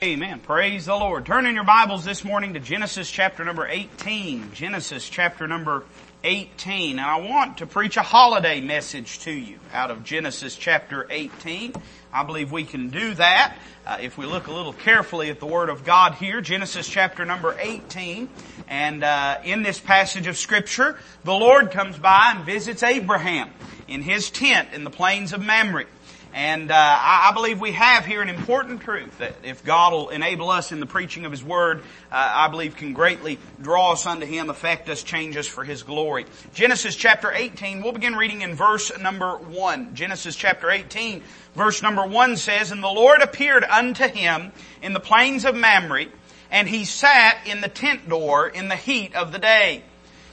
Amen. Praise the Lord. Turn in your Bibles this morning to Genesis chapter number 18. Genesis chapter number 18. And I want to preach a holiday message to you out of Genesis chapter 18. I believe we can do that uh, if we look a little carefully at the Word of God here. Genesis chapter number 18. And uh, in this passage of Scripture, the Lord comes by and visits Abraham in his tent in the plains of Mamre. And uh, I, I, believe we have here an important truth that if God will enable us in the preaching of His Word, uh, I believe can greatly draw us unto Him, affect us, change us for His glory. Genesis chapter 18, we'll begin reading in verse number 1. Genesis chapter 18, verse number 1 says, And the Lord appeared unto him in the plains of Mamre, and he sat in the tent door in the heat of the day.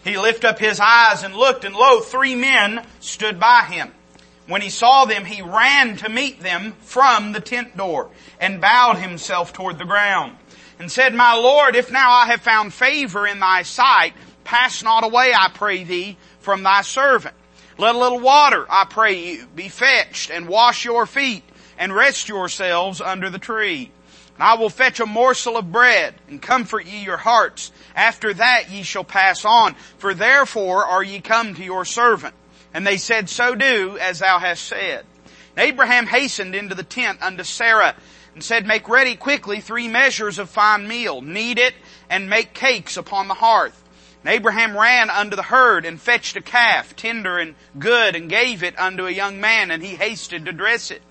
He lifted up his eyes and looked, and lo, three men stood by him. When he saw them, he ran to meet them from the tent door and bowed himself toward the ground and said, My Lord, if now I have found favor in thy sight, pass not away, I pray thee, from thy servant. Let a little water, I pray you, be fetched and wash your feet and rest yourselves under the tree. And I will fetch a morsel of bread and comfort ye your hearts. After that ye shall pass on, for therefore are ye come to your servant. And they said, so do as thou hast said. And Abraham hastened into the tent unto Sarah and said, make ready quickly three measures of fine meal, knead it and make cakes upon the hearth. And Abraham ran unto the herd and fetched a calf, tender and good, and gave it unto a young man, and he hasted to dress it.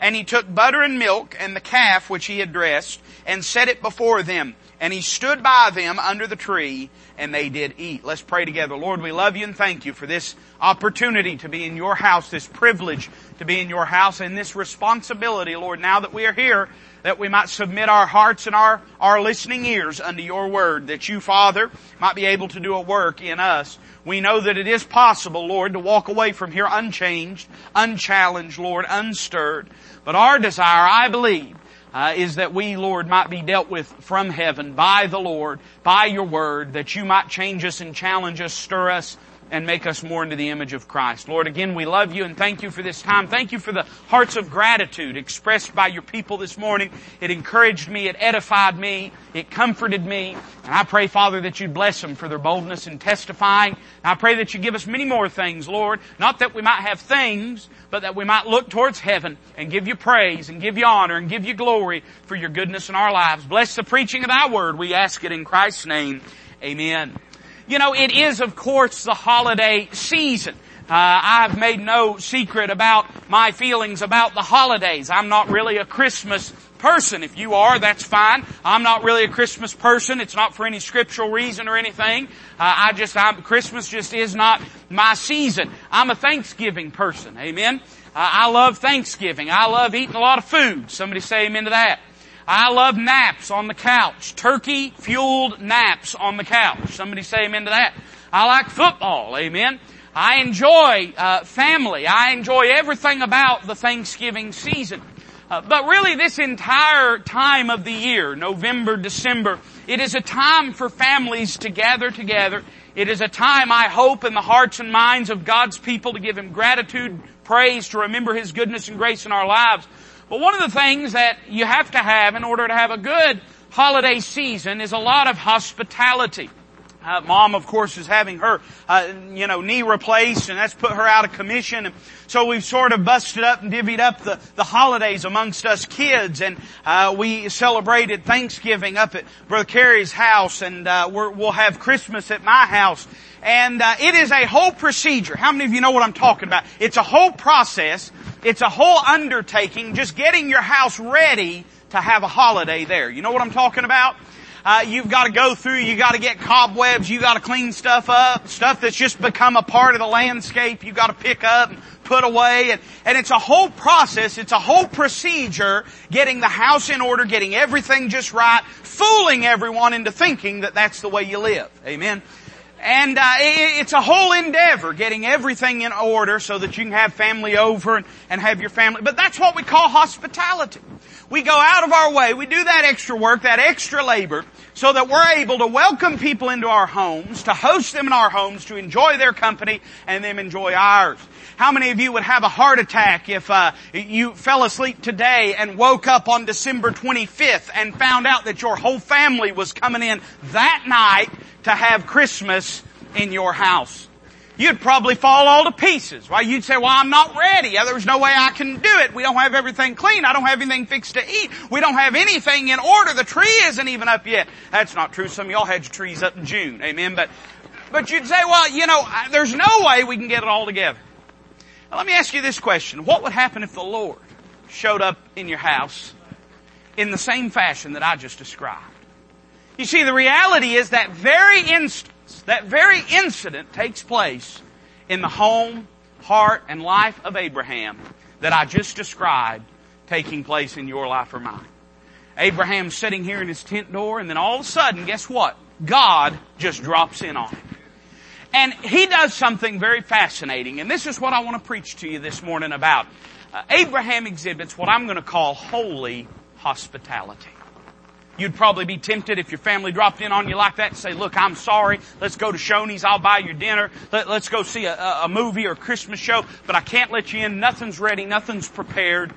And he took butter and milk and the calf which he had dressed, and set it before them. And he stood by them under the tree, and they did eat. Let's pray together. Lord, we love you and thank you for this opportunity to be in your house, this privilege to be in your house, and this responsibility, Lord, now that we are here, that we might submit our hearts and our, our listening ears unto your word, that you, Father, might be able to do a work in us. We know that it is possible, Lord, to walk away from here unchanged, unchallenged, Lord, unstirred. But our desire, I believe, uh, is that we, Lord, might be dealt with from heaven by the Lord, by your word, that you might change us and challenge us, stir us, and make us more into the image of Christ. Lord, again, we love you and thank you for this time. Thank you for the hearts of gratitude expressed by your people this morning. It encouraged me, it edified me, it comforted me. And I pray, Father, that you'd bless them for their boldness in testifying. And I pray that you give us many more things, Lord. Not that we might have things, but that we might look towards heaven and give you praise and give you honor and give you glory for your goodness in our lives. Bless the preaching of thy word. We ask it in Christ's name. Amen. You know, it is of course the holiday season. Uh, I've made no secret about my feelings about the holidays. I'm not really a Christmas person. If you are, that's fine. I'm not really a Christmas person. It's not for any scriptural reason or anything. Uh, I just, I'm, Christmas just is not my season. I'm a Thanksgiving person. Amen. Uh, I love Thanksgiving. I love eating a lot of food. Somebody say amen to that. I love naps on the couch. Turkey fueled naps on the couch. Somebody say amen to that. I like football. Amen. I enjoy uh, family. I enjoy everything about the Thanksgiving season. Uh, but really this entire time of the year, November, December, it is a time for families to gather together. It is a time, I hope, in the hearts and minds of God's people to give Him gratitude, praise, to remember His goodness and grace in our lives. But one of the things that you have to have in order to have a good holiday season is a lot of hospitality. Uh, mom, of course, is having her, uh, you know, knee replaced, and that's put her out of commission. And so we've sort of busted up and divvied up the, the holidays amongst us kids, and uh, we celebrated Thanksgiving up at Brother Carey's house, and uh, we will have Christmas at my house. And uh, it is a whole procedure. How many of you know what I'm talking about? It's a whole process it's a whole undertaking just getting your house ready to have a holiday there. You know what I'm talking about? Uh, you've got to go through, you got to get cobwebs, you got to clean stuff up, stuff that's just become a part of the landscape, you got to pick up and put away, and, and it's a whole process, it's a whole procedure, getting the house in order, getting everything just right, fooling everyone into thinking that that's the way you live. Amen. And uh, it's a whole endeavor getting everything in order so that you can have family over and, and have your family. But that's what we call hospitality. We go out of our way. We do that extra work, that extra labor, so that we're able to welcome people into our homes, to host them in our homes, to enjoy their company, and them enjoy ours. How many of you would have a heart attack if uh, you fell asleep today and woke up on December 25th and found out that your whole family was coming in that night to have Christmas in your house? You'd probably fall all to pieces, right? You'd say, well, I'm not ready. There's no way I can do it. We don't have everything clean. I don't have anything fixed to eat. We don't have anything in order. The tree isn't even up yet. That's not true. Some of y'all had your trees up in June. Amen. But, but you'd say, well, you know, there's no way we can get it all together. Now, let me ask you this question. What would happen if the Lord showed up in your house in the same fashion that I just described? You see, the reality is that very instance, that very incident takes place in the home, heart, and life of Abraham that I just described taking place in your life or mine. Abraham's sitting here in his tent door and then all of a sudden, guess what? God just drops in on him. And he does something very fascinating, and this is what I want to preach to you this morning about. Uh, Abraham exhibits what I'm going to call holy hospitality. You'd probably be tempted if your family dropped in on you like that to say, look, I'm sorry. Let's go to Shoney's. I'll buy your dinner. Let, us go see a, a movie or a Christmas show, but I can't let you in. Nothing's ready. Nothing's prepared.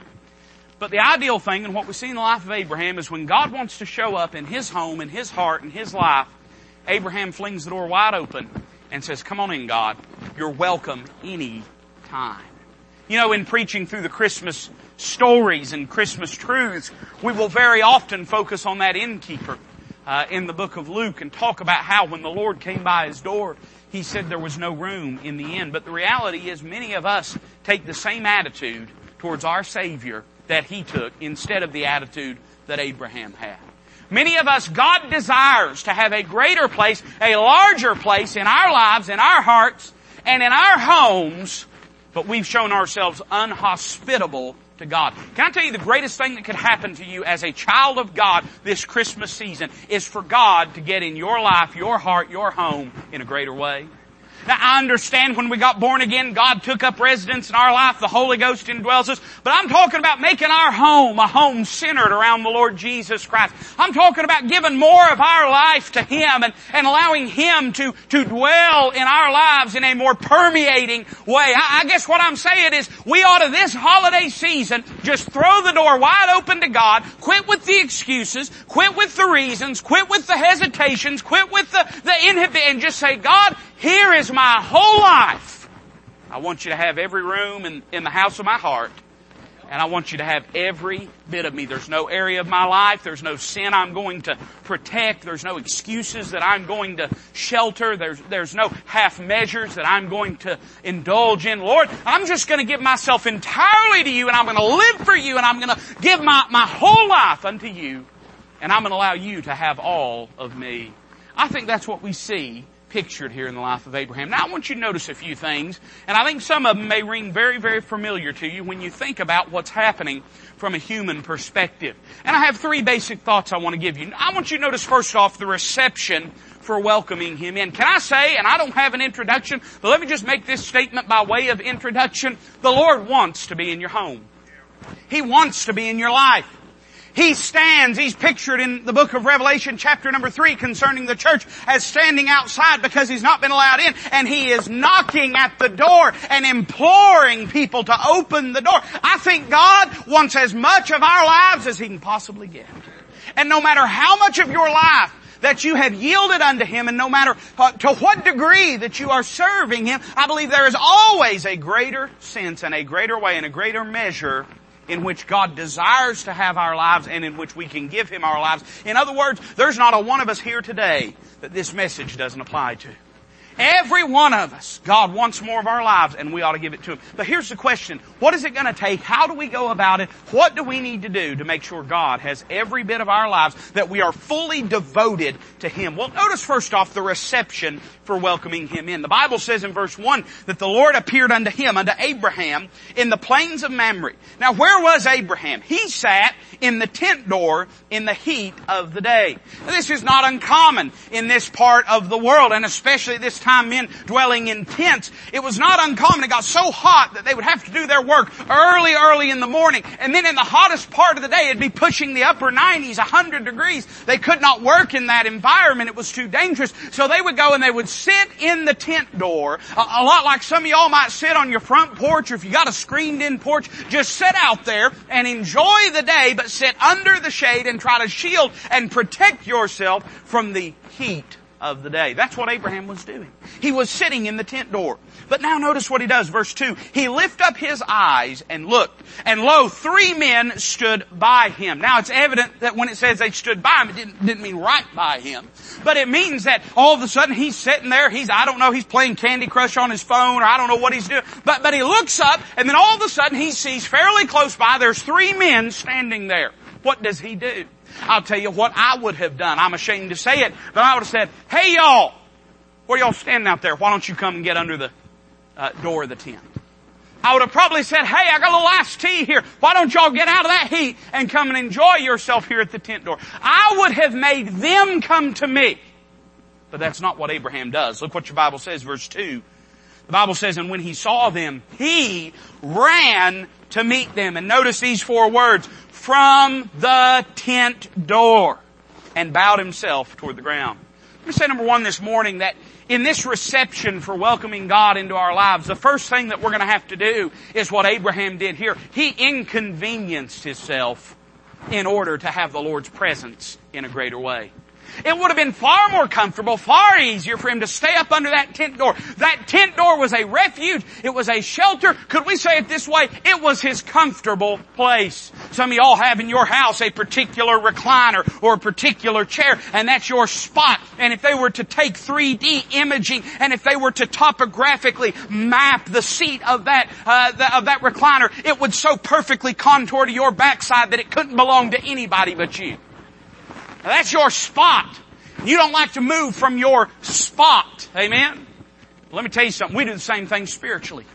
But the ideal thing and what we see in the life of Abraham is when God wants to show up in his home, in his heart, in his life, Abraham flings the door wide open and says, come on in, God. You're welcome any time. You know, in preaching through the Christmas stories and Christmas truths, we will very often focus on that innkeeper uh, in the book of Luke and talk about how when the Lord came by his door, he said there was no room in the inn. But the reality is many of us take the same attitude towards our Savior that he took instead of the attitude that Abraham had. Many of us, God desires to have a greater place, a larger place in our lives, in our hearts, and in our homes, but we've shown ourselves unhospitable to God. Can I tell you the greatest thing that could happen to you as a child of God this Christmas season is for God to get in your life, your heart, your home in a greater way? Now I understand when we got born again, God took up residence in our life, the Holy Ghost indwells us, but I'm talking about making our home a home centered around the Lord Jesus Christ. I'm talking about giving more of our life to Him and, and allowing Him to, to dwell in our lives in a more permeating way. I, I guess what I'm saying is we ought to this holiday season just throw the door wide open to God, quit with the excuses, quit with the reasons, quit with the hesitations, quit with the, the inhibit, and just say, God, here is my whole life. I want you to have every room in, in the house of my heart. And I want you to have every bit of me. There's no area of my life. There's no sin I'm going to protect. There's no excuses that I'm going to shelter. There's, there's no half measures that I'm going to indulge in. Lord, I'm just going to give myself entirely to you and I'm going to live for you and I'm going to give my, my whole life unto you and I'm going to allow you to have all of me. I think that's what we see pictured here in the life of Abraham. Now I want you to notice a few things, and I think some of them may ring very, very familiar to you when you think about what's happening from a human perspective. And I have three basic thoughts I want to give you. I want you to notice first off the reception for welcoming him in. Can I say, and I don't have an introduction, but let me just make this statement by way of introduction. The Lord wants to be in your home. He wants to be in your life. He stands, he's pictured in the book of Revelation chapter number three concerning the church as standing outside because he's not been allowed in and he is knocking at the door and imploring people to open the door. I think God wants as much of our lives as he can possibly get. And no matter how much of your life that you have yielded unto Him and no matter uh, to what degree that you are serving Him, I believe there is always a greater sense and a greater way and a greater measure in which God desires to have our lives and in which we can give Him our lives. In other words, there's not a one of us here today that this message doesn't apply to. Every one of us, God wants more of our lives and we ought to give it to Him. But here's the question. What is it going to take? How do we go about it? What do we need to do to make sure God has every bit of our lives that we are fully devoted to Him? Well, notice first off the reception for welcoming Him in. The Bible says in verse 1 that the Lord appeared unto him, unto Abraham, in the plains of Mamre. Now where was Abraham? He sat in the tent door in the heat of the day. Now, this is not uncommon in this part of the world and especially this time men dwelling in tents, it was not uncommon. It got so hot that they would have to do their work early, early in the morning. And then in the hottest part of the day, it'd be pushing the upper 90s, 100 degrees. They could not work in that environment. It was too dangerous. So they would go and they would sit in the tent door, a, a lot like some of y'all might sit on your front porch or if you got a screened in porch, just sit out there and enjoy the day, but sit under the shade and try to shield and protect yourself from the heat of the day. That's what Abraham was doing. He was sitting in the tent door. But now notice what he does, verse 2. He lifted up his eyes and looked, and lo, three men stood by him. Now it's evident that when it says they stood by him, it didn't, didn't mean right by him. But it means that all of a sudden he's sitting there, he's, I don't know, he's playing Candy Crush on his phone, or I don't know what he's doing. But, but he looks up, and then all of a sudden he sees fairly close by, there's three men standing there. What does he do? I'll tell you what I would have done. I'm ashamed to say it, but I would have said, hey y'all, where y'all standing out there? Why don't you come and get under the uh, door of the tent? I would have probably said, hey, I got a little iced tea here. Why don't y'all get out of that heat and come and enjoy yourself here at the tent door? I would have made them come to me. But that's not what Abraham does. Look what your Bible says, verse 2. The Bible says, and when he saw them, he ran to meet them. And notice these four words from the tent door and bowed himself toward the ground. Let me say number one this morning that in this reception for welcoming God into our lives, the first thing that we're going to have to do is what Abraham did here. He inconvenienced himself in order to have the Lord's presence in a greater way. It would have been far more comfortable, far easier for him to stay up under that tent door. That tent door was a refuge. It was a shelter. Could we say it this way? It was his comfortable place. Some of y'all have in your house a particular recliner or a particular chair, and that's your spot. And if they were to take 3D imaging, and if they were to topographically map the seat of that uh, the, of that recliner, it would so perfectly contour to your backside that it couldn't belong to anybody but you. Now that's your spot. You don't like to move from your spot. Amen? Let me tell you something. We do the same thing spiritually.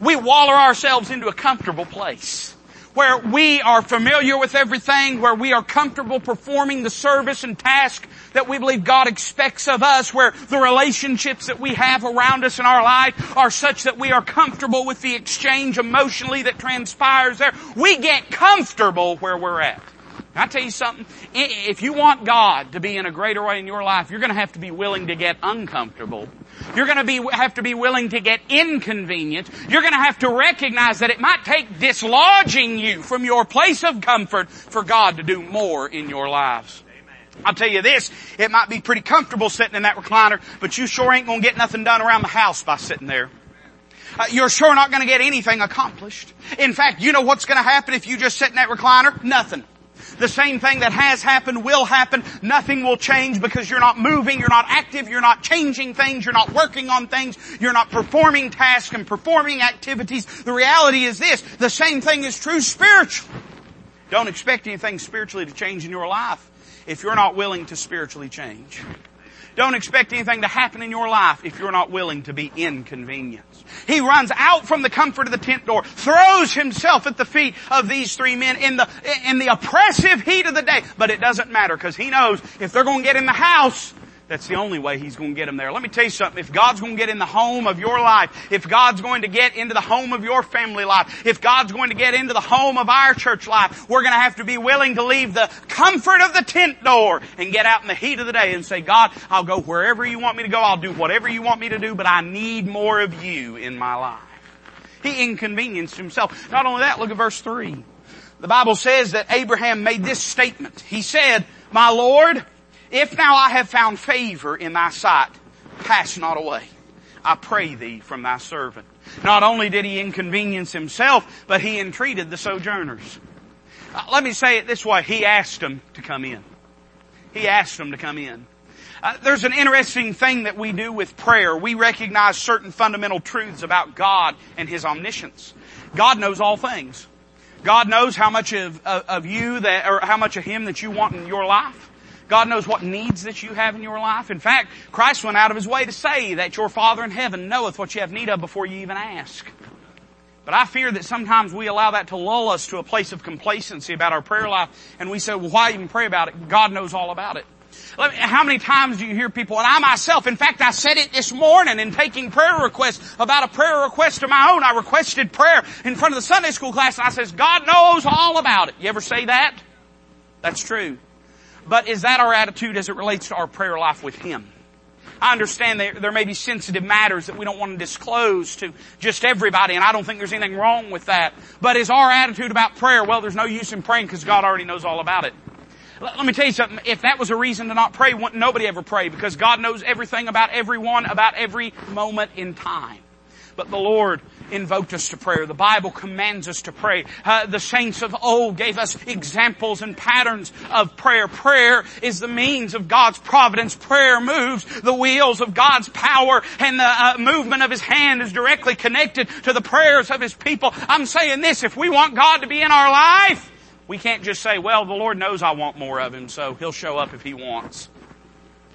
We waller ourselves into a comfortable place where we are familiar with everything, where we are comfortable performing the service and task that we believe God expects of us, where the relationships that we have around us in our life are such that we are comfortable with the exchange emotionally that transpires there. We get comfortable where we're at. Can I tell you something? If you want God to be in a greater way in your life, you're going to have to be willing to get uncomfortable. You're going to be, have to be willing to get inconvenient. You're going to have to recognize that it might take dislodging you from your place of comfort for God to do more in your lives. I'll tell you this, it might be pretty comfortable sitting in that recliner, but you sure ain't gonna get nothing done around the house by sitting there. Uh, you're sure not gonna get anything accomplished. In fact, you know what's gonna happen if you just sit in that recliner? Nothing. The same thing that has happened will happen. Nothing will change because you're not moving, you're not active, you're not changing things, you're not working on things, you're not performing tasks and performing activities. The reality is this, the same thing is true spiritually. Don't expect anything spiritually to change in your life if you're not willing to spiritually change. Don't expect anything to happen in your life if you're not willing to be inconvenienced. He runs out from the comfort of the tent door, throws himself at the feet of these three men in the, in the oppressive heat of the day. But it doesn't matter because he knows if they're going to get in the house, that's the only way He's going to get them there. Let me tell you something. If God's going to get in the home of your life, if God's going to get into the home of your family life, if God's going to get into the home of our church life, we're going to have to be willing to leave the comfort of the tent door and get out in the heat of the day and say, God, I'll go wherever you want me to go. I'll do whatever you want me to do, but I need more of you in my life. He inconvenienced himself. Not only that, look at verse 3. The Bible says that Abraham made this statement. He said, My Lord, if now I have found favor in thy sight, pass not away. I pray thee from thy servant. Not only did he inconvenience himself, but he entreated the sojourners. Uh, let me say it this way. He asked them to come in. He asked them to come in. Uh, there's an interesting thing that we do with prayer. We recognize certain fundamental truths about God and His omniscience. God knows all things. God knows how much of, of, of you that, or how much of Him that you want in your life. God knows what needs that you have in your life. In fact, Christ went out of His way to say that your Father in heaven knoweth what you have need of before you even ask. But I fear that sometimes we allow that to lull us to a place of complacency about our prayer life and we say, well, why even pray about it? God knows all about it. Me, how many times do you hear people, and I myself, in fact I said it this morning in taking prayer requests about a prayer request of my own. I requested prayer in front of the Sunday school class and I says, God knows all about it. You ever say that? That's true. But is that our attitude as it relates to our prayer life with Him? I understand there, there may be sensitive matters that we don't want to disclose to just everybody, and I don't think there's anything wrong with that. But is our attitude about prayer, well, there's no use in praying because God already knows all about it. Let me tell you something. If that was a reason to not pray, nobody ever pray because God knows everything about everyone, about every moment in time. But the Lord invoked us to prayer. The Bible commands us to pray. Uh, the saints of old gave us examples and patterns of prayer. Prayer is the means of God's providence. Prayer moves the wheels of God's power and the uh, movement of His hand is directly connected to the prayers of His people. I'm saying this, if we want God to be in our life, we can't just say, well, the Lord knows I want more of Him, so He'll show up if He wants.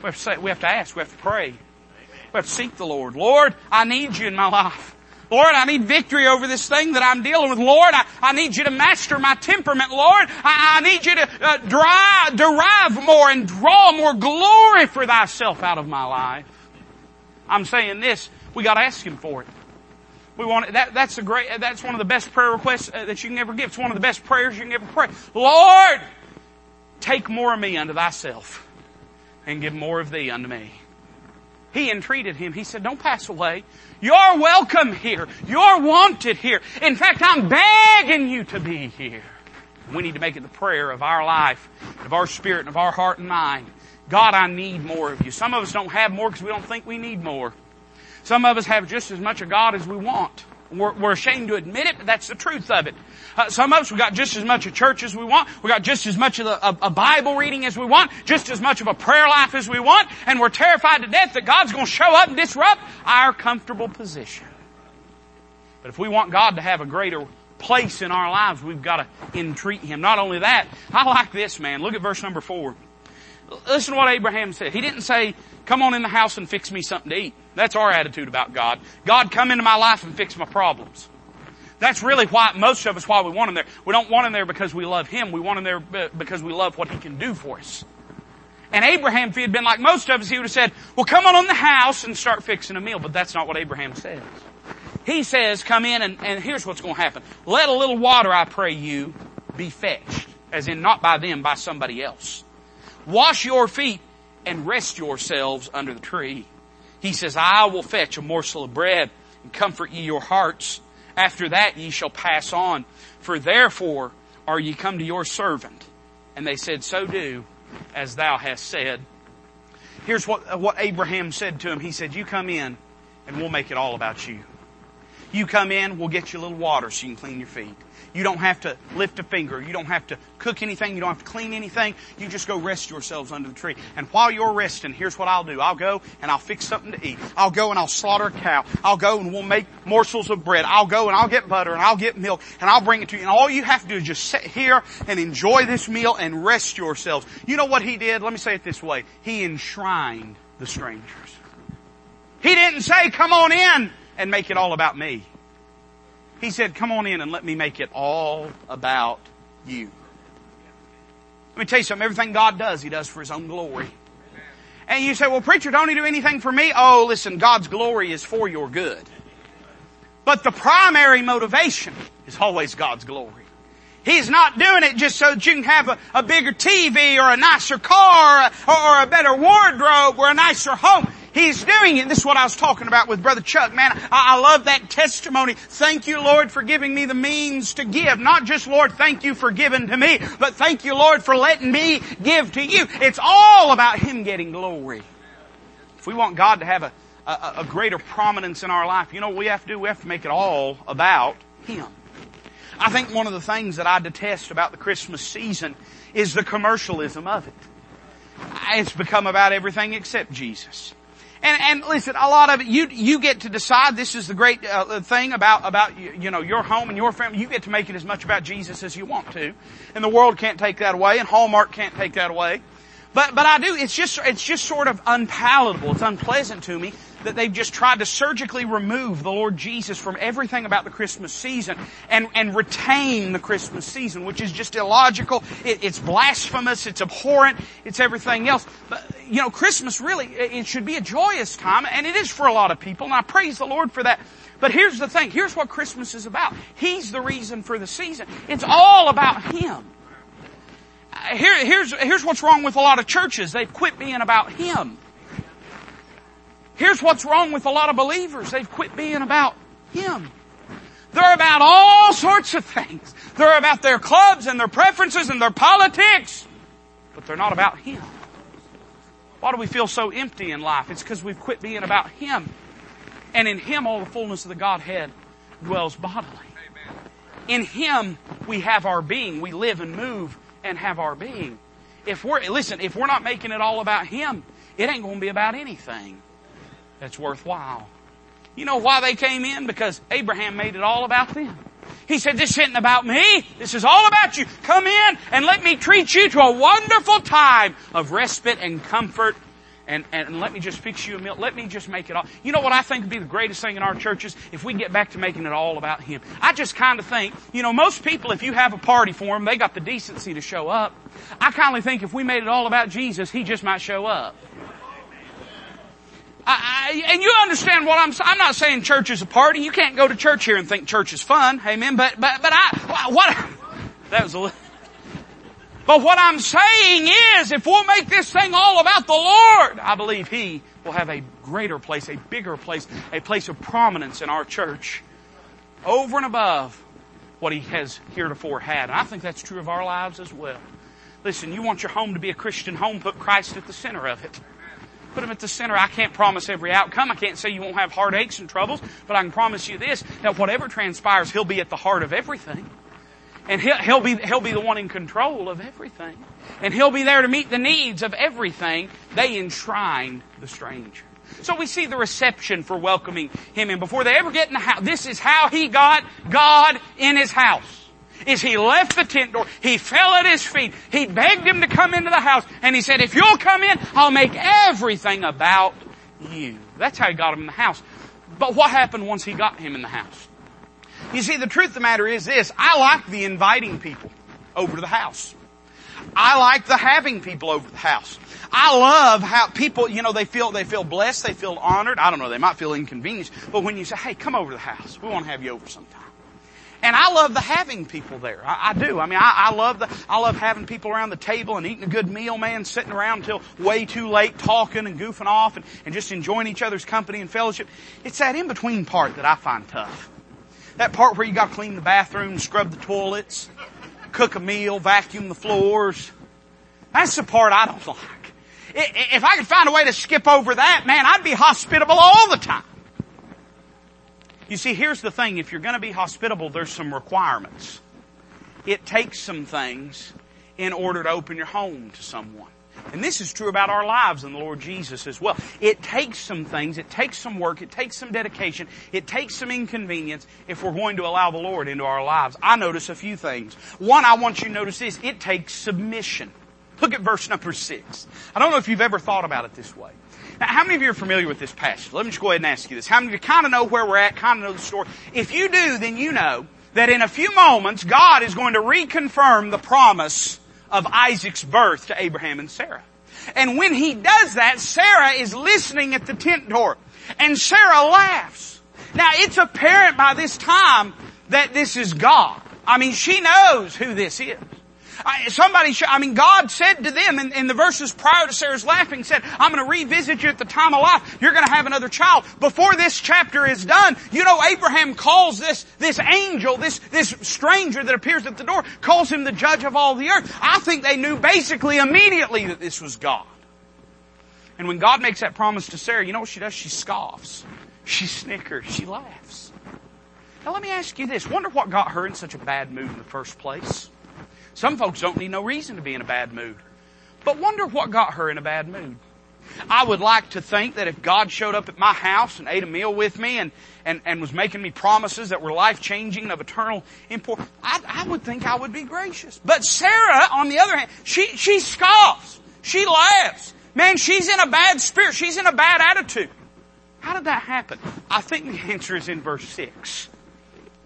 We have to, say, we have to ask, we have to pray. We have to seek the Lord. Lord, I need you in my life. Lord, I need victory over this thing that I'm dealing with. Lord, I, I need you to master my temperament. Lord, I, I need you to uh, drive, derive more and draw more glory for thyself out of my life. I'm saying this, we gotta ask Him for it. We want that. That's a great. That's one of the best prayer requests uh, that you can ever give. It's one of the best prayers you can ever pray. Lord, take more of me unto Thyself, and give more of Thee unto me. He entreated him. He said, don't pass away. You're welcome here. You're wanted here. In fact, I'm begging you to be here. We need to make it the prayer of our life, of our spirit, and of our heart and mind. God, I need more of you. Some of us don't have more because we don't think we need more. Some of us have just as much of God as we want. We're, we're ashamed to admit it, but that's the truth of it. Uh, some of us, we got just as much of church as we want. We got just as much of a, a, a Bible reading as we want. Just as much of a prayer life as we want. And we're terrified to death that God's going to show up and disrupt our comfortable position. But if we want God to have a greater place in our lives, we've got to entreat Him. Not only that, I like this man. Look at verse number four. Listen to what Abraham said. He didn't say, come on in the house and fix me something to eat. That's our attitude about God. God, come into my life and fix my problems. That's really why, most of us, why we want Him there. We don't want Him there because we love Him. We want Him there because we love what He can do for us. And Abraham, if he had been like most of us, he would have said, well come on in the house and start fixing a meal. But that's not what Abraham says. He says, come in and, and here's what's going to happen. Let a little water, I pray you, be fetched. As in not by them, by somebody else. Wash your feet and rest yourselves under the tree. He says, I will fetch a morsel of bread and comfort ye your hearts. After that ye shall pass on. For therefore are ye come to your servant. And they said, so do as thou hast said. Here's what, what Abraham said to him. He said, you come in and we'll make it all about you. You come in, we'll get you a little water so you can clean your feet. You don't have to lift a finger. You don't have to cook anything. You don't have to clean anything. You just go rest yourselves under the tree. And while you're resting, here's what I'll do. I'll go and I'll fix something to eat. I'll go and I'll slaughter a cow. I'll go and we'll make morsels of bread. I'll go and I'll get butter and I'll get milk and I'll bring it to you. And all you have to do is just sit here and enjoy this meal and rest yourselves. You know what he did? Let me say it this way. He enshrined the strangers. He didn't say, come on in and make it all about me. He said, come on in and let me make it all about you. Let me tell you something. Everything God does, He does for His own glory. And you say, well preacher, don't He do anything for me? Oh, listen, God's glory is for your good. But the primary motivation is always God's glory. He's not doing it just so that you can have a, a bigger TV or a nicer car or, or a better wardrobe or a nicer home. He's doing it. This is what I was talking about with Brother Chuck. Man, I, I love that testimony. Thank you, Lord, for giving me the means to give. Not just, Lord, thank you for giving to me, but thank you, Lord, for letting me give to you. It's all about Him getting glory. If we want God to have a, a, a greater prominence in our life, you know what we have to do? We have to make it all about Him. I think one of the things that I detest about the Christmas season is the commercialism of it. It's become about everything except Jesus. And, and listen, a lot of it, you, you get to decide, this is the great uh, thing about, about, you know, your home and your family, you get to make it as much about Jesus as you want to. And the world can't take that away, and Hallmark can't take that away. But, but I do, it's just, it's just sort of unpalatable, it's unpleasant to me that they've just tried to surgically remove the Lord Jesus from everything about the Christmas season and, and retain the Christmas season, which is just illogical. It, it's blasphemous. It's abhorrent. It's everything else. But, you know, Christmas really, it should be a joyous time, and it is for a lot of people, and I praise the Lord for that. But here's the thing. Here's what Christmas is about. He's the reason for the season. It's all about Him. Uh, here, here's, here's what's wrong with a lot of churches. They've quit being about Him. Here's what's wrong with a lot of believers. They've quit being about Him. They're about all sorts of things. They're about their clubs and their preferences and their politics. But they're not about Him. Why do we feel so empty in life? It's because we've quit being about Him. And in Him all the fullness of the Godhead dwells bodily. In Him we have our being. We live and move and have our being. If we're, listen, if we're not making it all about Him, it ain't going to be about anything that's worthwhile. You know why they came in? Because Abraham made it all about them. He said, this isn't about me. This is all about you. Come in and let me treat you to a wonderful time of respite and comfort and, and let me just fix you a meal. Let me just make it all. You know what I think would be the greatest thing in our churches? If we get back to making it all about Him. I just kind of think, you know, most people, if you have a party for them, they got the decency to show up. I kind of think if we made it all about Jesus, He just might show up. I, and you understand what I'm I'm not saying church is a party. You can't go to church here and think church is fun. Amen. But, but, but I, what, that was a little, but what I'm saying is, if we'll make this thing all about the Lord, I believe He will have a greater place, a bigger place, a place of prominence in our church over and above what He has heretofore had. And I think that's true of our lives as well. Listen, you want your home to be a Christian home, put Christ at the center of it. Put Him at the center. I can't promise every outcome. I can't say you won't have heartaches and troubles, but I can promise you this, that whatever transpires, He'll be at the heart of everything. And he'll, he'll, be, he'll be the one in control of everything. And he'll be there to meet the needs of everything. They enshrine the stranger. So we see the reception for welcoming him in. Before they ever get in the house, this is how he got God in his house. Is he left the tent door, he fell at his feet, he begged him to come into the house, and he said, if you'll come in, I'll make everything about you. That's how he got him in the house. But what happened once he got him in the house? You see, the truth of the matter is this. I like the inviting people over to the house. I like the having people over the house. I love how people, you know, they feel, they feel blessed, they feel honored. I don't know, they might feel inconvenienced, but when you say, hey, come over to the house, we want to have you over sometime. And I love the having people there. I, I do. I mean, I, I, love the, I love having people around the table and eating a good meal, man, sitting around until way too late talking and goofing off and, and just enjoying each other's company and fellowship. It's that in-between part that I find tough. That part where you got to clean the bathroom, scrub the toilets, cook a meal, vacuum the floors. That's the part I don't like. If I could find a way to skip over that, man, I'd be hospitable all the time. You see, here's the thing. If you're going to be hospitable, there's some requirements. It takes some things in order to open your home to someone. And this is true about our lives and the Lord Jesus as well. It takes some things, it takes some work, it takes some dedication, it takes some inconvenience if we're going to allow the Lord into our lives. I notice a few things. One, I want you to notice this. It takes submission. Look at verse number six. I don't know if you've ever thought about it this way. Now, how many of you are familiar with this passage? Let me just go ahead and ask you this. How many of you kind of know where we're at, kind of know the story? If you do, then you know that in a few moments, God is going to reconfirm the promise of Isaac's birth to Abraham and Sarah. And when he does that, Sarah is listening at the tent door. And Sarah laughs. Now it's apparent by this time that this is God. I mean, she knows who this is. I, somebody, I mean, God said to them in, in, the verses prior to Sarah's laughing, said, I'm going to revisit you at the time of life. You're going to have another child. Before this chapter is done, you know, Abraham calls this, this angel, this, this stranger that appears at the door, calls him the judge of all the earth. I think they knew basically immediately that this was God. And when God makes that promise to Sarah, you know what she does? She scoffs. She snickers. She laughs. Now let me ask you this. Wonder what got her in such a bad mood in the first place? Some folks don't need no reason to be in a bad mood. But wonder what got her in a bad mood. I would like to think that if God showed up at my house and ate a meal with me and, and, and was making me promises that were life changing of eternal import, I, I would think I would be gracious. But Sarah, on the other hand, she, she scoffs. She laughs. Man, she's in a bad spirit. She's in a bad attitude. How did that happen? I think the answer is in verse 6.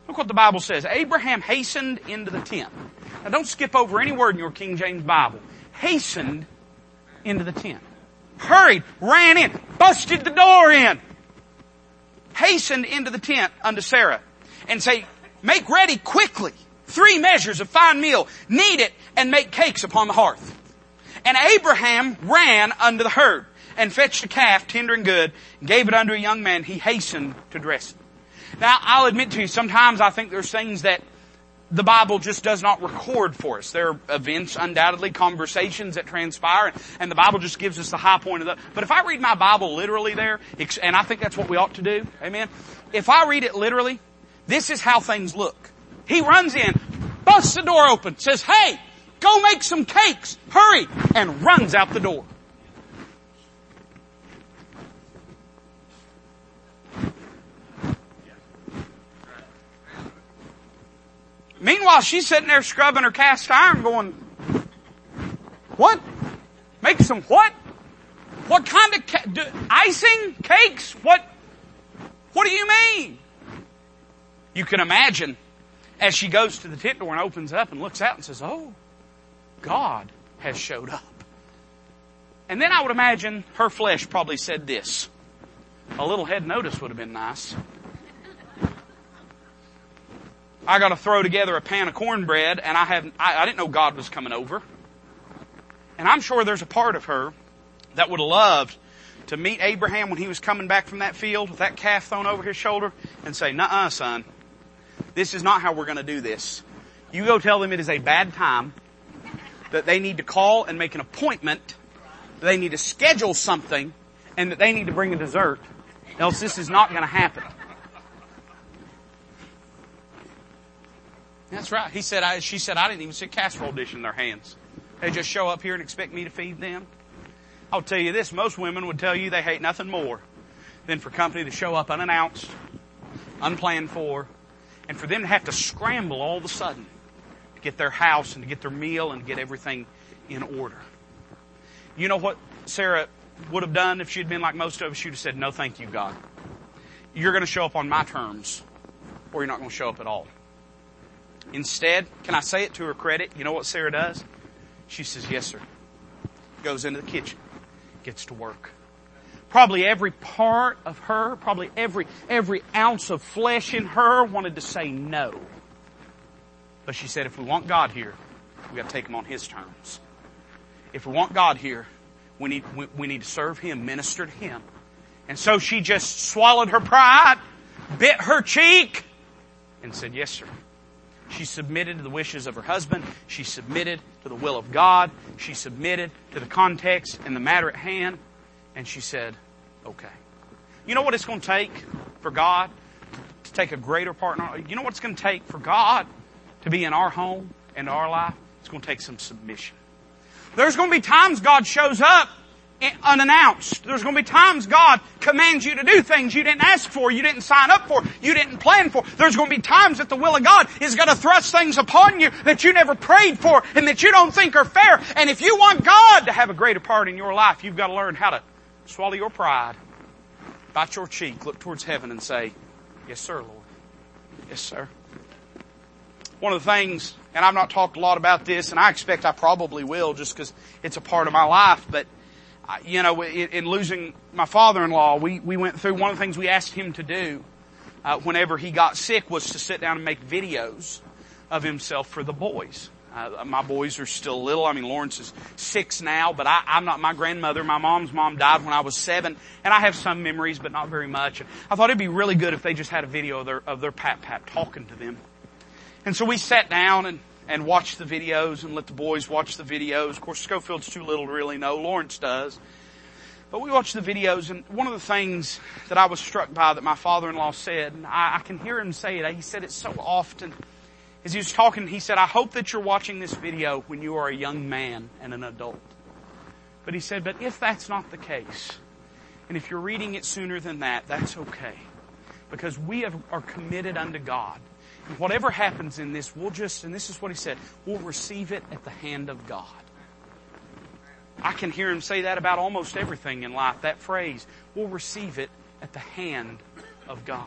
Look what the Bible says. Abraham hastened into the tent. Now don't skip over any word in your King James Bible. Hastened into the tent. Hurried, ran in, busted the door in. Hastened into the tent unto Sarah and say, make ready quickly three measures of fine meal, knead it and make cakes upon the hearth. And Abraham ran unto the herd and fetched a calf tender and good and gave it unto a young man. He hastened to dress it. Now, I'll admit to you, sometimes I think there's things that the Bible just does not record for us. There are events, undoubtedly, conversations that transpire, and the Bible just gives us the high point of the, but if I read my Bible literally there, and I think that's what we ought to do, amen, if I read it literally, this is how things look. He runs in, busts the door open, says, hey, go make some cakes, hurry, and runs out the door. Meanwhile, she's sitting there scrubbing her cast iron going, what? Make some what? What kind of ca- do, icing? Cakes? What? What do you mean? You can imagine as she goes to the tent door and opens up and looks out and says, oh, God has showed up. And then I would imagine her flesh probably said this. A little head notice would have been nice. I got to throw together a pan of cornbread, and I have I, I didn't know God was coming over. And I'm sure there's a part of her that would have loved to meet Abraham when he was coming back from that field with that calf thrown over his shoulder and say, "Nuh-uh, son, this is not how we're going to do this. You go tell them it is a bad time, that they need to call and make an appointment, they need to schedule something, and that they need to bring a dessert, else this is not going to happen." That's right. He said, I, she said, I didn't even see a casserole dish in their hands. They just show up here and expect me to feed them. I'll tell you this, most women would tell you they hate nothing more than for company to show up unannounced, unplanned for, and for them to have to scramble all of a sudden to get their house and to get their meal and to get everything in order. You know what Sarah would have done if she'd been like most of us? She'd have said, no thank you, God. You're going to show up on my terms or you're not going to show up at all. Instead, can I say it to her credit? You know what Sarah does? She says, yes, sir. Goes into the kitchen, gets to work. Probably every part of her, probably every, every ounce of flesh in her wanted to say no. But she said, if we want God here, we gotta take Him on His terms. If we want God here, we need, we, we need to serve Him, minister to Him. And so she just swallowed her pride, bit her cheek, and said, yes, sir. She submitted to the wishes of her husband. She submitted to the will of God. She submitted to the context and the matter at hand. And she said, okay. You know what it's going to take for God to take a greater part in our, you know what it's going to take for God to be in our home and our life? It's going to take some submission. There's going to be times God shows up unannounced. There's going to be times God commands you to do things you didn't ask for, you didn't sign up for, you didn't plan for. There's going to be times that the will of God is going to thrust things upon you that you never prayed for and that you don't think are fair. And if you want God to have a greater part in your life, you've got to learn how to swallow your pride, bite your cheek, look towards heaven and say, Yes, sir, Lord. Yes, sir. One of the things, and I've not talked a lot about this, and I expect I probably will just because it's a part of my life, but you know, in, in, losing my father-in-law, we, we went through one of the things we asked him to do uh, whenever he got sick was to sit down and make videos of himself for the boys. Uh, my boys are still little. I mean, Lawrence is six now, but I, I'm not my grandmother. My mom's mom died when I was seven, and I have some memories, but not very much. I thought it'd be really good if they just had a video of their of their pap pap talking to them. And so we sat down and and watch the videos and let the boys watch the videos. Of course, Schofield's too little to really know. Lawrence does. But we watched the videos and one of the things that I was struck by that my father-in-law said, and I, I can hear him say it, he said it so often, as he was talking, he said, I hope that you're watching this video when you are a young man and an adult. But he said, but if that's not the case, and if you're reading it sooner than that, that's okay. Because we have, are committed unto God whatever happens in this, we'll just, and this is what he said, we'll receive it at the hand of God. I can hear him say that about almost everything in life, that phrase, we'll receive it at the hand of God.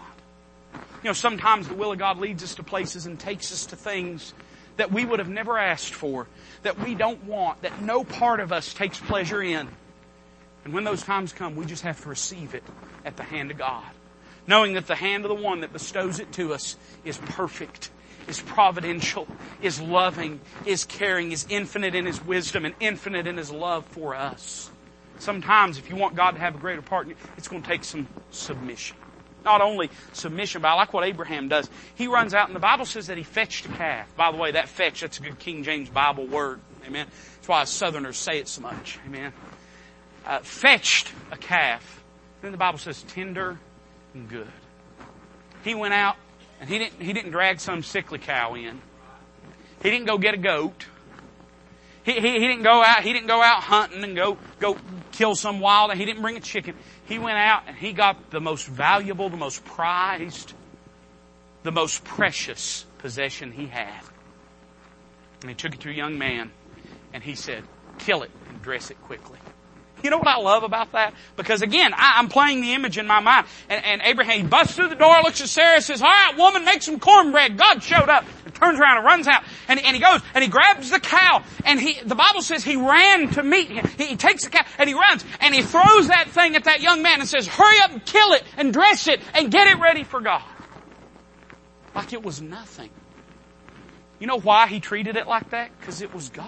You know, sometimes the will of God leads us to places and takes us to things that we would have never asked for, that we don't want, that no part of us takes pleasure in. And when those times come, we just have to receive it at the hand of God. Knowing that the hand of the one that bestows it to us is perfect, is providential, is loving, is caring, is infinite in His wisdom and infinite in His love for us. Sometimes if you want God to have a greater part it's going to take some submission. Not only submission, but I like what Abraham does. He runs out and the Bible says that he fetched a calf. By the way, that fetch, that's a good King James Bible word. Amen. That's why Southerners say it so much. Amen. Uh, fetched a calf. Then the Bible says tender and good. He went out and he didn't, he didn't drag some sickly cow in. He didn't go get a goat. He, he, he didn't go out, he didn't go out hunting and go, go kill some wild, he didn't bring a chicken. He went out and he got the most valuable, the most prized, the most precious possession he had. And he took it to a young man and he said, kill it and dress it quickly. You know what I love about that? Because again, I, am playing the image in my mind. And, and, Abraham, he busts through the door, looks at Sarah, says, all right, woman, make some cornbread. God showed up and turns around and runs out. And, and he goes and he grabs the cow. And he, the Bible says he ran to meet him. He, he takes the cow and he runs and he throws that thing at that young man and says, hurry up and kill it and dress it and get it ready for God. Like it was nothing. You know why he treated it like that? Because it was God.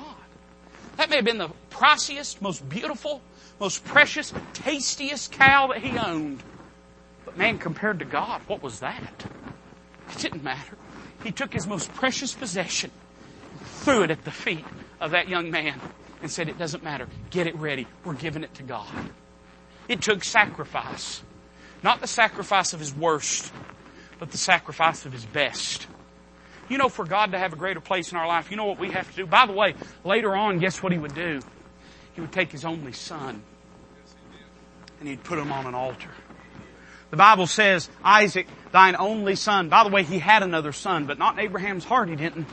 That may have been the priciest, most beautiful, most precious, tastiest cow that he owned. But man, compared to God, what was that? It didn't matter. He took his most precious possession, threw it at the feet of that young man, and said, It doesn't matter. Get it ready. We're giving it to God. It took sacrifice. Not the sacrifice of his worst, but the sacrifice of his best. You know, for God to have a greater place in our life, you know what we have to do? By the way, later on, guess what he would do? He would take his only son and he'd put him on an altar. The Bible says, Isaac, thine only son. By the way, he had another son, but not in Abraham's heart, he didn't.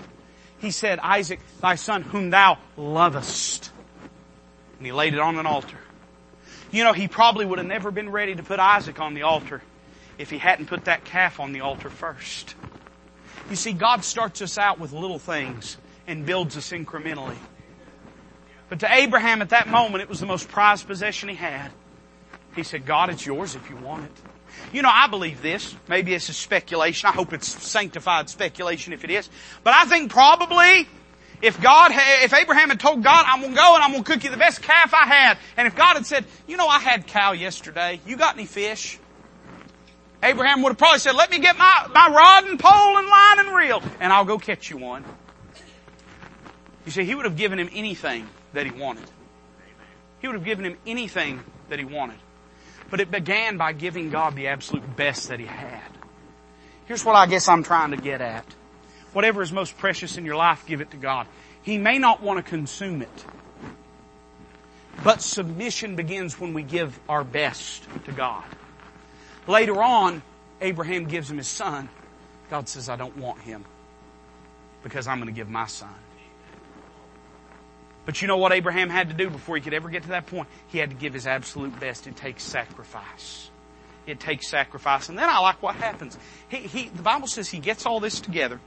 He said, Isaac, thy son, whom thou lovest. And he laid it on an altar. You know, he probably would have never been ready to put Isaac on the altar if he hadn't put that calf on the altar first. You see, God starts us out with little things and builds us incrementally. But to Abraham at that moment, it was the most prized possession he had. He said, God, it's yours if you want it. You know, I believe this. Maybe it's a speculation. I hope it's sanctified speculation if it is. But I think probably if God, if Abraham had told God, I'm going to go and I'm going to cook you the best calf I had. And if God had said, you know, I had cow yesterday. You got any fish? Abraham would have probably said, let me get my, my rod and pole and line and reel and I'll go catch you one. You see, he would have given him anything that he wanted. He would have given him anything that he wanted. But it began by giving God the absolute best that He had. Here's what I guess I'm trying to get at. Whatever is most precious in your life, give it to God. He may not want to consume it. But submission begins when we give our best to God. Later on, Abraham gives him his son. God says, I don't want him because I'm going to give my son. But you know what Abraham had to do before he could ever get to that point? He had to give his absolute best. It takes sacrifice. It takes sacrifice. And then I like what happens. He, he, the Bible says he gets all this together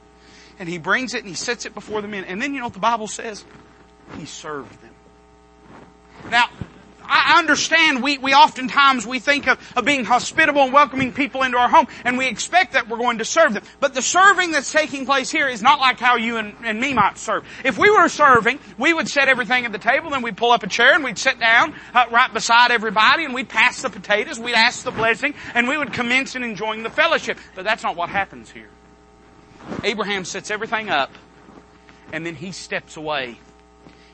and he brings it and he sets it before the men. And then you know what the Bible says? He served them. Now, I understand we, we oftentimes we think of, of being hospitable and welcoming people into our home and we expect that we're going to serve them. But the serving that's taking place here is not like how you and, and me might serve. If we were serving, we would set everything at the table, then we'd pull up a chair and we'd sit down uh, right beside everybody and we'd pass the potatoes, we'd ask the blessing, and we would commence in enjoying the fellowship. But that's not what happens here. Abraham sets everything up and then he steps away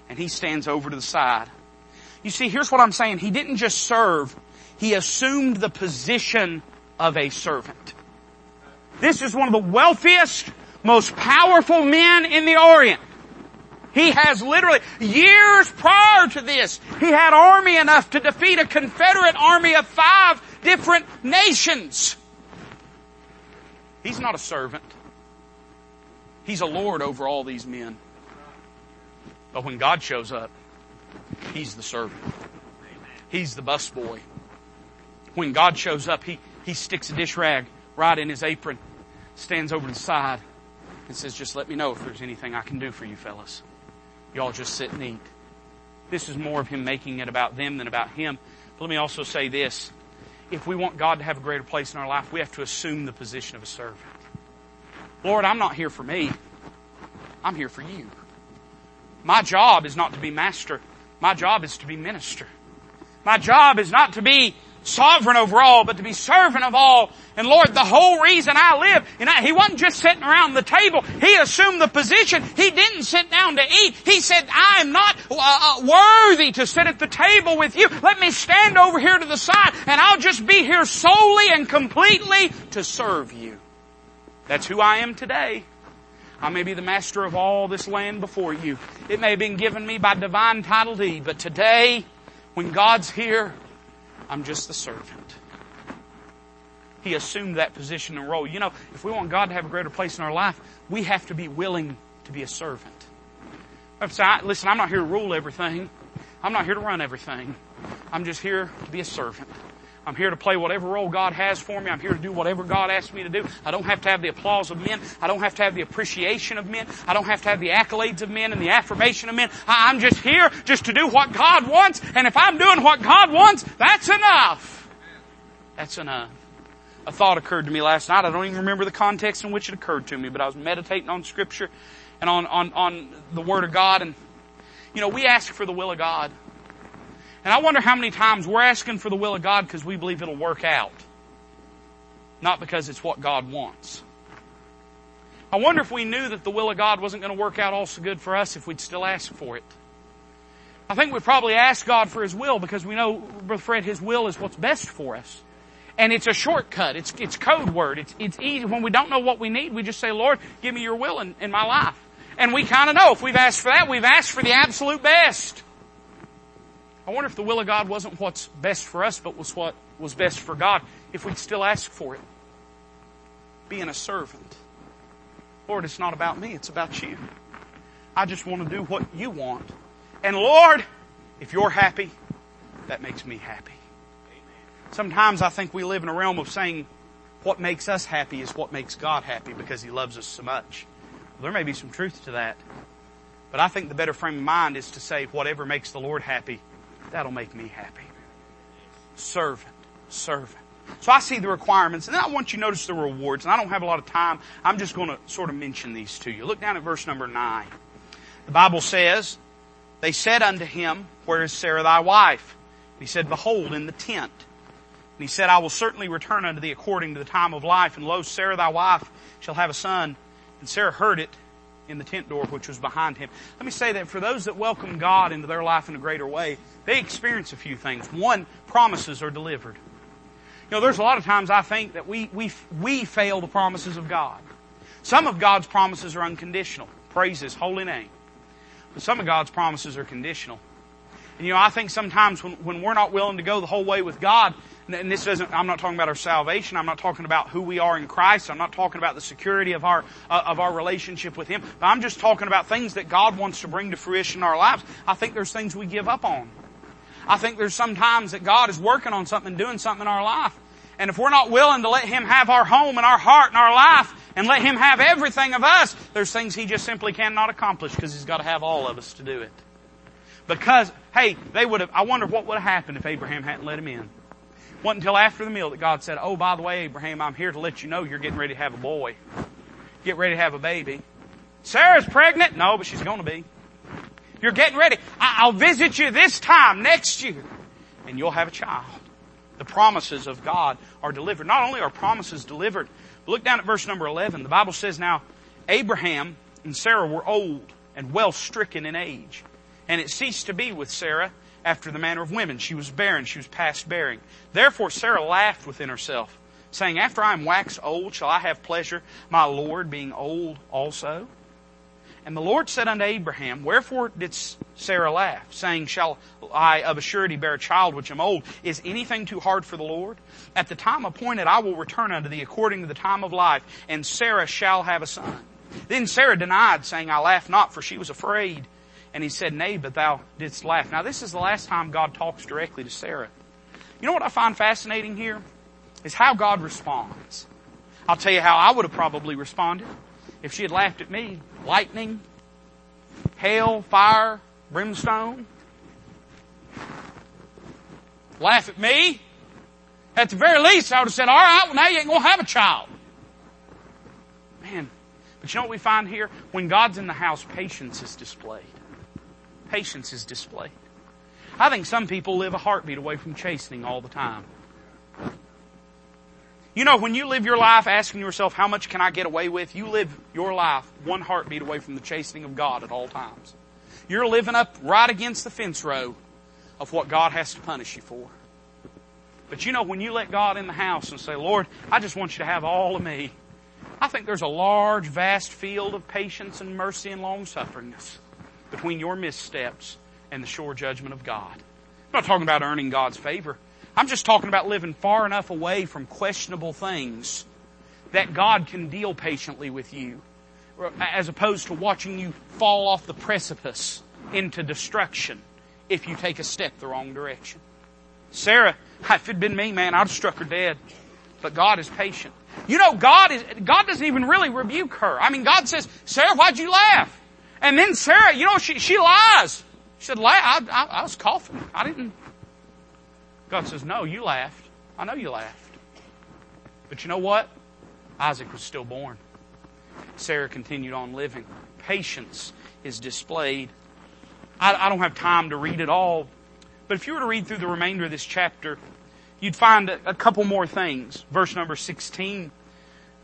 and he stands over to the side you see, here's what I'm saying. He didn't just serve, he assumed the position of a servant. This is one of the wealthiest, most powerful men in the Orient. He has literally, years prior to this, he had army enough to defeat a Confederate army of five different nations. He's not a servant. He's a lord over all these men. But when God shows up, He's the servant. He's the busboy. When God shows up, he, he sticks a dish rag right in his apron, stands over to the side, and says, just let me know if there's anything I can do for you fellas. Y'all just sit and eat. This is more of him making it about them than about him. But let me also say this. If we want God to have a greater place in our life, we have to assume the position of a servant. Lord, I'm not here for me. I'm here for you. My job is not to be master. My job is to be minister. My job is not to be sovereign over all, but to be servant of all. And Lord, the whole reason I live, and I, He wasn't just sitting around the table. He assumed the position. He didn't sit down to eat. He said, I am not uh, uh, worthy to sit at the table with you. Let me stand over here to the side and I'll just be here solely and completely to serve you. That's who I am today. I may be the master of all this land before you. It may have been given me by divine title deed, but today, when God's here, I'm just the servant. He assumed that position and role. You know, if we want God to have a greater place in our life, we have to be willing to be a servant. Listen, I'm not here to rule everything. I'm not here to run everything. I'm just here to be a servant. I'm here to play whatever role God has for me. I'm here to do whatever God asks me to do. I don't have to have the applause of men. I don't have to have the appreciation of men. I don't have to have the accolades of men and the affirmation of men. I'm just here just to do what God wants. And if I'm doing what God wants, that's enough. That's enough. A thought occurred to me last night. I don't even remember the context in which it occurred to me, but I was meditating on scripture and on, on, on the Word of God and, you know, we ask for the will of God. And I wonder how many times we're asking for the will of God because we believe it'll work out. Not because it's what God wants. I wonder if we knew that the will of God wasn't going to work out all so good for us if we'd still ask for it. I think we probably ask God for His will because we know, Brother Fred, His will is what's best for us. And it's a shortcut. It's, it's code word. It's, it's easy. When we don't know what we need, we just say, Lord, give me your will in, in my life. And we kind of know if we've asked for that, we've asked for the absolute best. I wonder if the will of God wasn't what's best for us, but was what was best for God, if we'd still ask for it. Being a servant. Lord, it's not about me, it's about you. I just want to do what you want. And Lord, if you're happy, that makes me happy. Sometimes I think we live in a realm of saying what makes us happy is what makes God happy because He loves us so much. Well, there may be some truth to that. But I think the better frame of mind is to say whatever makes the Lord happy That'll make me happy. Servant, servant. So I see the requirements and then I want you to notice the rewards and I don't have a lot of time. I'm just going to sort of mention these to you. Look down at verse number nine. The Bible says, they said unto him, where is Sarah thy wife? And he said, behold, in the tent. And he said, I will certainly return unto thee according to the time of life. And lo, Sarah thy wife shall have a son. And Sarah heard it in the tent door which was behind him. Let me say that for those that welcome God into their life in a greater way, they experience a few things. One, promises are delivered. You know, there's a lot of times I think that we, we, we fail the promises of God. Some of God's promises are unconditional. Praise His holy name. But some of God's promises are conditional. And you know, I think sometimes when, when we're not willing to go the whole way with God, and this doesn't, I'm not talking about our salvation. I'm not talking about who we are in Christ. I'm not talking about the security of our, uh, of our relationship with Him. But I'm just talking about things that God wants to bring to fruition in our lives. I think there's things we give up on. I think there's sometimes that God is working on something, doing something in our life. And if we're not willing to let Him have our home and our heart and our life and let Him have everything of us, there's things He just simply cannot accomplish because He's got to have all of us to do it. Because, hey, they would have, I wonder what would have happened if Abraham hadn't let him in wasn't until after the meal that God said, Oh, by the way, Abraham, I'm here to let you know you're getting ready to have a boy. Get ready to have a baby. Sarah's pregnant? No, but she's going to be. You're getting ready. I'll visit you this time next year and you'll have a child. The promises of God are delivered. Not only are promises delivered, but look down at verse number 11. The Bible says now, Abraham and Sarah were old and well stricken in age. And it ceased to be with Sarah after the manner of women. She was barren, she was past bearing. Therefore Sarah laughed within herself, saying, After I am waxed old, shall I have pleasure, my Lord being old also? And the Lord said unto Abraham, Wherefore did Sarah laugh, saying, Shall I of a surety bear a child which am old? Is anything too hard for the Lord? At the time appointed I will return unto thee according to the time of life, and Sarah shall have a son. Then Sarah denied, saying, I laugh not, for she was afraid. And he said, Nay, but thou didst laugh. Now this is the last time God talks directly to Sarah. You know what I find fascinating here? Is how God responds. I'll tell you how I would have probably responded if she had laughed at me. Lightning, hail, fire, brimstone. Laugh at me. At the very least, I would have said, all right, well now you ain't gonna have a child. Man, but you know what we find here? When God's in the house, patience is displayed. Patience is displayed. I think some people live a heartbeat away from chastening all the time. You know, when you live your life asking yourself, how much can I get away with? You live your life one heartbeat away from the chastening of God at all times. You're living up right against the fence row of what God has to punish you for. But you know, when you let God in the house and say, Lord, I just want you to have all of me, I think there's a large, vast field of patience and mercy and long sufferingness between your missteps and the sure judgment of God. I'm not talking about earning God's favor. I'm just talking about living far enough away from questionable things that God can deal patiently with you as opposed to watching you fall off the precipice into destruction if you take a step the wrong direction. Sarah, if it'd been me, man, I'd have struck her dead. But God is patient. You know, God is, God doesn't even really rebuke her. I mean, God says, Sarah, why'd you laugh? And then Sarah, you know, she, she lies. She said, I, I, I was coughing. I didn't. God says, no, you laughed. I know you laughed. But you know what? Isaac was still born. Sarah continued on living. Patience is displayed. I, I don't have time to read it all, but if you were to read through the remainder of this chapter, you'd find a, a couple more things. Verse number 16.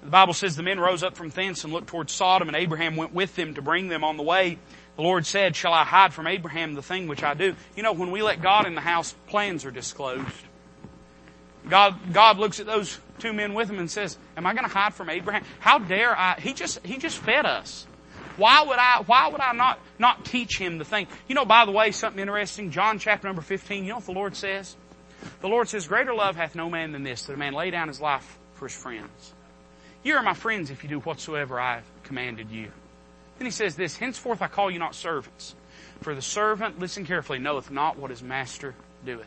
The Bible says the men rose up from thence and looked towards Sodom, and Abraham went with them to bring them on the way. The Lord said, Shall I hide from Abraham the thing which I do? You know, when we let God in the house, plans are disclosed. God, God looks at those two men with him and says, Am I going to hide from Abraham? How dare I? He just, he just fed us. Why would I, why would I not, not teach him the thing? You know, by the way, something interesting, John chapter number 15, you know what the Lord says? The Lord says, Greater love hath no man than this, that a man lay down his life for his friends. You are my friends if you do whatsoever I have commanded you. Then he says this, Henceforth I call you not servants. For the servant, listen carefully, knoweth not what his master doeth.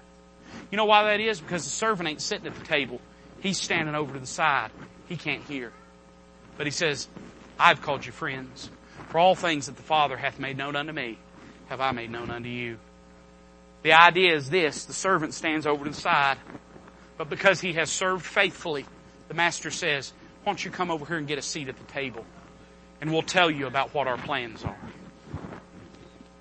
You know why that is? Because the servant ain't sitting at the table. He's standing over to the side. He can't hear. But he says, I've called you friends. For all things that the Father hath made known unto me, have I made known unto you. The idea is this, the servant stands over to the side, but because he has served faithfully, the master says, why don't you come over here and get a seat at the table? And we'll tell you about what our plans are.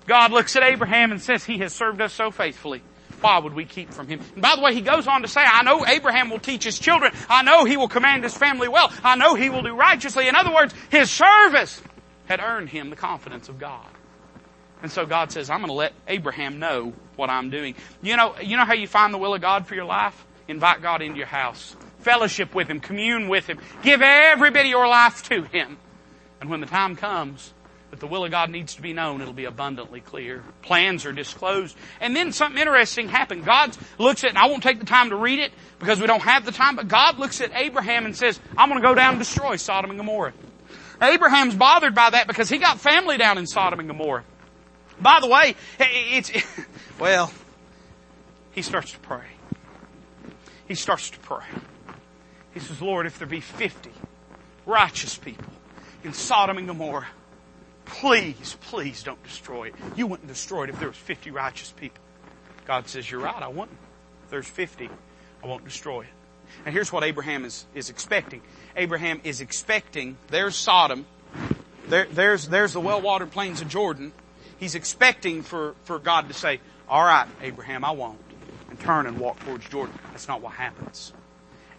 God looks at Abraham and says, He has served us so faithfully. Why would we keep from him? And by the way, he goes on to say, I know Abraham will teach his children. I know he will command his family well. I know he will do righteously. In other words, his service had earned him the confidence of God. And so God says, I'm going to let Abraham know what I'm doing. You know, you know how you find the will of God for your life? Invite God into your house. Fellowship with Him. Commune with Him. Give every bit of your life to Him. And when the time comes that the will of God needs to be known, it'll be abundantly clear. Plans are disclosed. And then something interesting happened. God looks at, and I won't take the time to read it because we don't have the time, but God looks at Abraham and says, I'm going to go down and destroy Sodom and Gomorrah. Abraham's bothered by that because he got family down in Sodom and Gomorrah. By the way, it's, well, he starts to pray. He starts to pray. He says, Lord, if there be 50 righteous people in Sodom and Gomorrah, please, please don't destroy it. You wouldn't destroy it if there was 50 righteous people. God says, you're right, I wouldn't. If there's 50, I won't destroy it. And here's what Abraham is, is expecting. Abraham is expecting, there's Sodom, there, there's, there's the well-watered plains of Jordan. He's expecting for, for God to say, all right, Abraham, I won't. Turn and walk towards Jordan. That's not what happens.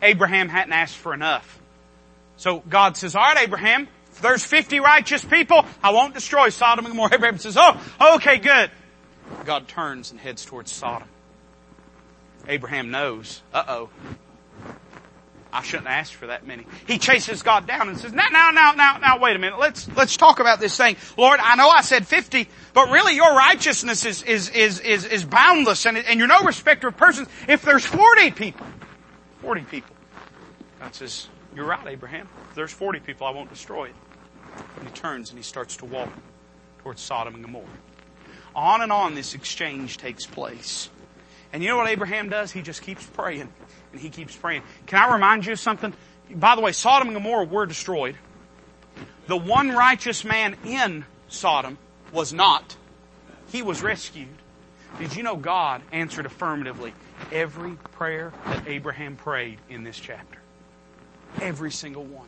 Abraham hadn't asked for enough. So God says, all right, Abraham, if there's 50 righteous people, I won't destroy Sodom and Gomorrah. Abraham says, oh, okay, good. God turns and heads towards Sodom. Abraham knows, uh-oh, I shouldn't ask for that many. He chases God down and says, now, now, now, now, now, wait a minute. Let's, let's talk about this thing. Lord, I know I said 50, but really your righteousness is, is, is, is, is boundless and, and you're no respecter of persons. If there's 40 people, 40 people, God says, you're right, Abraham. If there's 40 people, I won't destroy it. And he turns and he starts to walk towards Sodom and Gomorrah. On and on this exchange takes place. And you know what Abraham does? He just keeps praying. And he keeps praying. Can I remind you of something? By the way, Sodom and Gomorrah were destroyed. The one righteous man in Sodom was not. He was rescued. Did you know God answered affirmatively every prayer that Abraham prayed in this chapter? Every single one.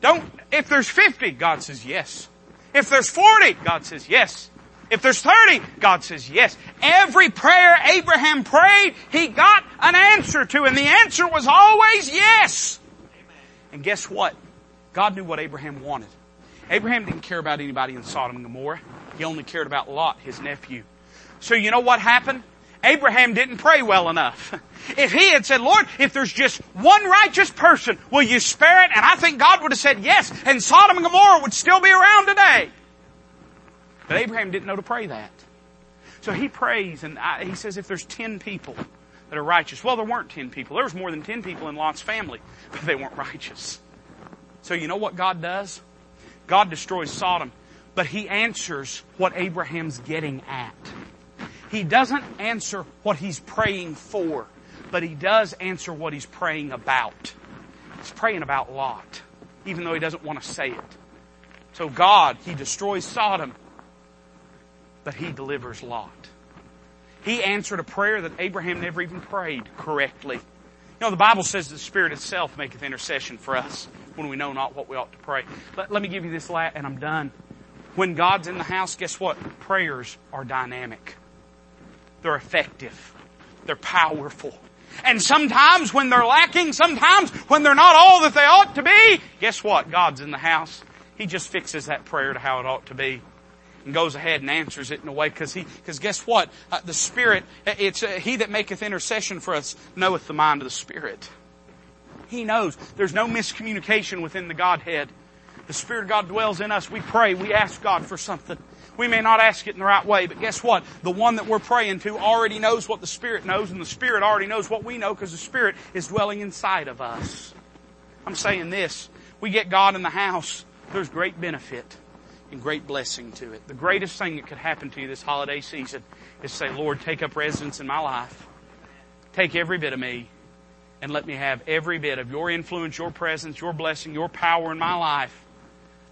Don't, if there's 50, God says yes. If there's 40, God says yes. If there's 30, God says yes. Every prayer Abraham prayed, he got an answer to, and the answer was always yes. And guess what? God knew what Abraham wanted. Abraham didn't care about anybody in Sodom and Gomorrah. He only cared about Lot, his nephew. So you know what happened? Abraham didn't pray well enough. If he had said, Lord, if there's just one righteous person, will you spare it? And I think God would have said yes, and Sodom and Gomorrah would still be around today. But Abraham didn't know to pray that. So he prays and I, he says, if there's ten people that are righteous, well, there weren't ten people. There was more than ten people in Lot's family, but they weren't righteous. So you know what God does? God destroys Sodom, but he answers what Abraham's getting at. He doesn't answer what he's praying for, but he does answer what he's praying about. He's praying about Lot, even though he doesn't want to say it. So God, he destroys Sodom, but he delivers Lot. He answered a prayer that Abraham never even prayed correctly. You know, the Bible says the Spirit itself maketh intercession for us when we know not what we ought to pray. Let, let me give you this last, and I'm done. When God's in the house, guess what? Prayers are dynamic. They're effective. They're powerful. And sometimes when they're lacking, sometimes when they're not all that they ought to be, guess what? God's in the house. He just fixes that prayer to how it ought to be. And goes ahead and answers it in a way because he, because guess what? Uh, the Spirit, it's, uh, he that maketh intercession for us knoweth the mind of the Spirit. He knows. There's no miscommunication within the Godhead. The Spirit of God dwells in us. We pray. We ask God for something. We may not ask it in the right way, but guess what? The one that we're praying to already knows what the Spirit knows, and the Spirit already knows what we know because the Spirit is dwelling inside of us. I'm saying this. We get God in the house, there's great benefit and great blessing to it. The greatest thing that could happen to you this holiday season is to say, Lord, take up residence in my life. Take every bit of me and let me have every bit of your influence, your presence, your blessing, your power in my life.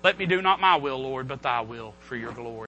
Let me do not my will, Lord, but thy will for your glory.